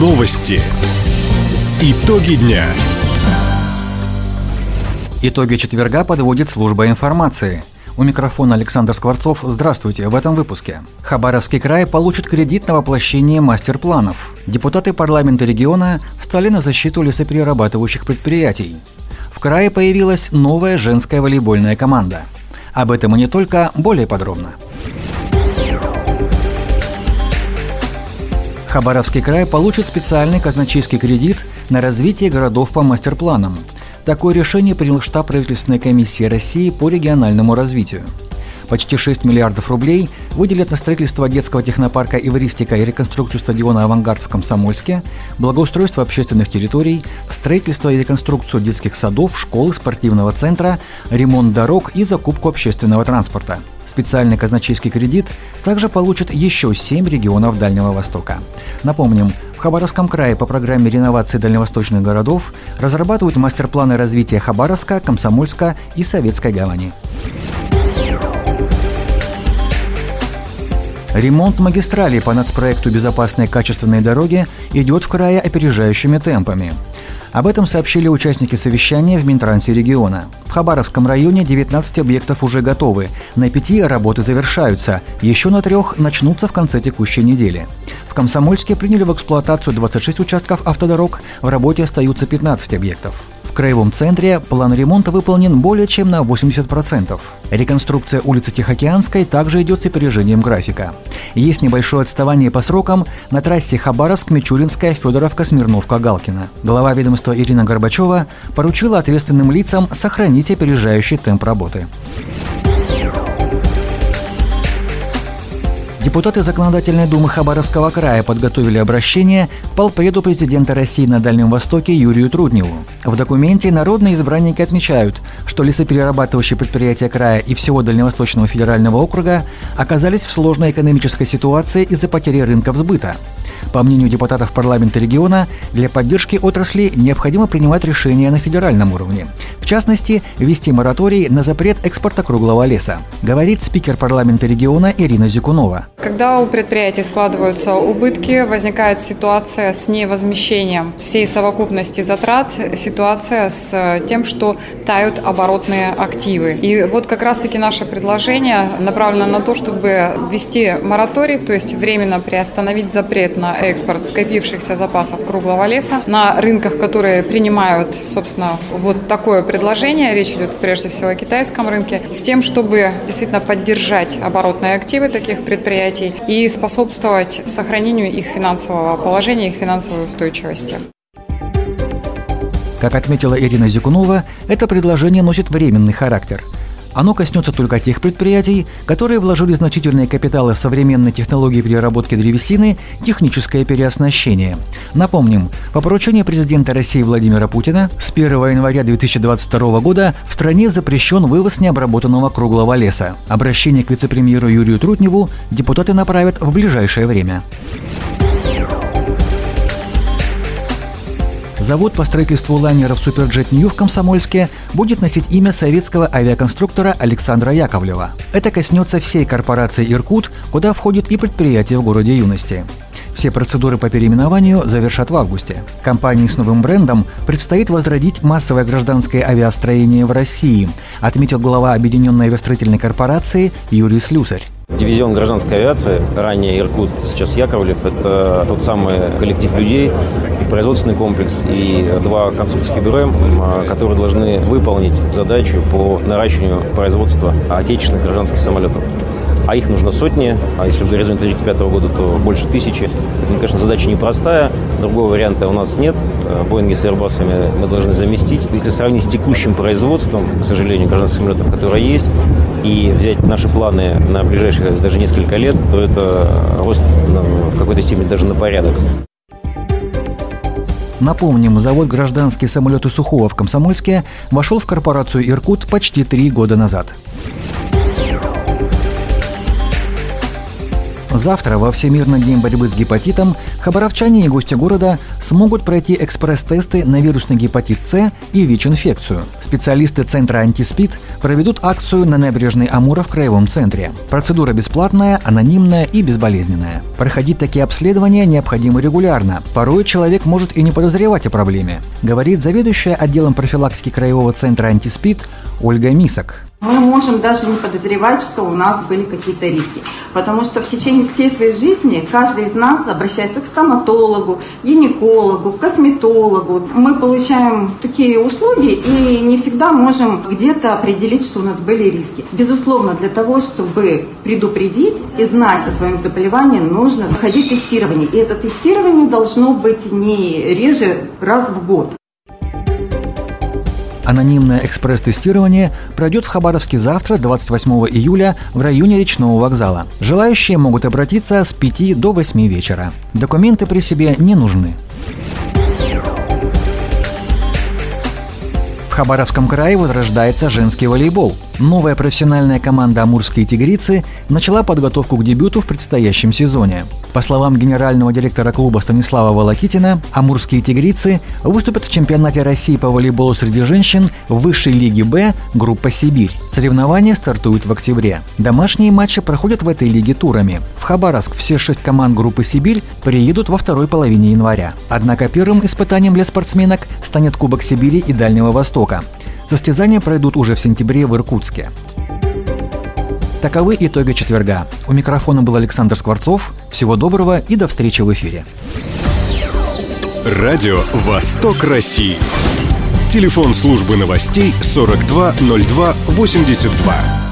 Новости. Итоги дня. Итоги четверга подводит служба информации. У микрофона Александр Скворцов. Здравствуйте. В этом выпуске. Хабаровский край получит кредит на воплощение мастер-планов. Депутаты парламента региона встали на защиту лесоперерабатывающих предприятий. В крае появилась новая женская волейбольная команда. Об этом и не только, более подробно. Хабаровский край получит специальный казначейский кредит на развитие городов по мастер-планам – Такое решение принял штаб правительственной комиссии России по региональному развитию. Почти 6 миллиардов рублей выделят на строительство детского технопарка «Ивристика» и реконструкцию стадиона «Авангард» в Комсомольске, благоустройство общественных территорий, строительство и реконструкцию детских садов, школ, спортивного центра, ремонт дорог и закупку общественного транспорта. Специальный казначейский кредит также получат еще 7 регионов Дальнего Востока. Напомним, в Хабаровском крае по программе реновации дальневосточных городов разрабатывают мастер-планы развития Хабаровска, Комсомольска и Советской гавани. Ремонт магистралей по нацпроекту «Безопасные качественные дороги» идет в крае опережающими темпами. Об этом сообщили участники совещания в Минтрансе региона. В Хабаровском районе 19 объектов уже готовы. На пяти работы завершаются. Еще на трех начнутся в конце текущей недели. В Комсомольске приняли в эксплуатацию 26 участков автодорог, в работе остаются 15 объектов. В краевом центре план ремонта выполнен более чем на 80%. Реконструкция улицы Тихоокеанской также идет с опережением графика. Есть небольшое отставание по срокам на трассе Хабаровск-Мичуринская, Федоровка, Смирновка, Галкина. Глава ведомства Ирина Горбачева поручила ответственным лицам сохранить опережающий темп работы. Депутаты Законодательной думы Хабаровского края подготовили обращение полпреду президента России на Дальнем Востоке Юрию Трудневу. В документе народные избранники отмечают, что лесоперерабатывающие предприятия края и всего Дальневосточного федерального округа оказались в сложной экономической ситуации из-за потери рынков сбыта. По мнению депутатов парламента региона, для поддержки отрасли необходимо принимать решения на федеральном уровне. В частности, ввести мораторий на запрет экспорта круглого леса, говорит спикер парламента региона Ирина Зюкунова. Когда у предприятий складываются убытки, возникает ситуация с невозмещением всей совокупности затрат, ситуация с тем, что тают оборотные активы. И вот как раз-таки наше предложение направлено на то, чтобы ввести мораторий, то есть временно приостановить запрет на экспорт скопившихся запасов круглого леса на рынках, которые принимают, собственно, вот такое предложение. Речь идет прежде всего о китайском рынке, с тем, чтобы действительно поддержать оборотные активы таких предприятий и способствовать сохранению их финансового положения, их финансовой устойчивости. Как отметила Ирина Зикунова, это предложение носит временный характер – оно коснется только тех предприятий, которые вложили значительные капиталы в современные технологии переработки древесины, техническое переоснащение. Напомним, по поручению президента России Владимира Путина с 1 января 2022 года в стране запрещен вывоз необработанного круглого леса. Обращение к вице-премьеру Юрию Трутневу депутаты направят в ближайшее время. Завод по строительству лайнеров «Суперджет Нью» в Комсомольске будет носить имя советского авиаконструктора Александра Яковлева. Это коснется всей корпорации «Иркут», куда входит и предприятие в городе юности. Все процедуры по переименованию завершат в августе. Компании с новым брендом предстоит возродить массовое гражданское авиастроение в России, отметил глава Объединенной авиастроительной корпорации Юрий Слюсарь. Дивизион гражданской авиации, ранее Иркут, сейчас Яковлев, это тот самый коллектив людей, производственный комплекс, и два консульских бюро, которые должны выполнить задачу по наращиванию производства отечественных гражданских самолетов а их нужно сотни, а если в горизонте 1935 года, то больше тысячи. Ну, конечно, задача непростая, другого варианта у нас нет. Э, Боинги с Airbus'ами мы должны заместить. Если сравнить с текущим производством, к сожалению, гражданских самолетов, которые есть, и взять наши планы на ближайшие даже несколько лет, то это рост ну, в какой-то степени даже на порядок. Напомним, завод «Гражданские самолеты Сухого» в Комсомольске вошел в корпорацию «Иркут» почти три года назад. Завтра, во Всемирный день борьбы с гепатитом, хабаровчане и гости города смогут пройти экспресс-тесты на вирусный гепатит С и ВИЧ-инфекцию. Специалисты Центра «Антиспид» проведут акцию на набережной Амура в Краевом центре. Процедура бесплатная, анонимная и безболезненная. Проходить такие обследования необходимо регулярно. Порой человек может и не подозревать о проблеме, говорит заведующая отделом профилактики Краевого центра «Антиспид» Ольга Мисок. Мы можем даже не подозревать, что у нас были какие-то риски. Потому что в течение всей своей жизни каждый из нас обращается к стоматологу, гинекологу, косметологу. Мы получаем такие услуги и не всегда можем где-то определить, что у нас были риски. Безусловно, для того, чтобы предупредить и знать о своем заболевании, нужно заходить тестирование. И это тестирование должно быть не реже раз в год. Анонимное экспресс-тестирование пройдет в Хабаровске завтра, 28 июля, в районе речного вокзала. Желающие могут обратиться с 5 до 8 вечера. Документы при себе не нужны. В Хабаровском крае возрождается женский волейбол – Новая профессиональная команда «Амурские тигрицы» начала подготовку к дебюту в предстоящем сезоне. По словам генерального директора клуба Станислава Волокитина, «Амурские тигрицы» выступят в чемпионате России по волейболу среди женщин в высшей лиге «Б» группа «Сибирь». Соревнования стартуют в октябре. Домашние матчи проходят в этой лиге турами. В Хабаровск все шесть команд группы «Сибирь» приедут во второй половине января. Однако первым испытанием для спортсменок станет Кубок Сибири и Дальнего Востока. Состязания пройдут уже в сентябре в Иркутске. Таковы итоги четверга. У микрофона был Александр Скворцов. Всего доброго и до встречи в эфире. Радио «Восток России». Телефон службы новостей 420282.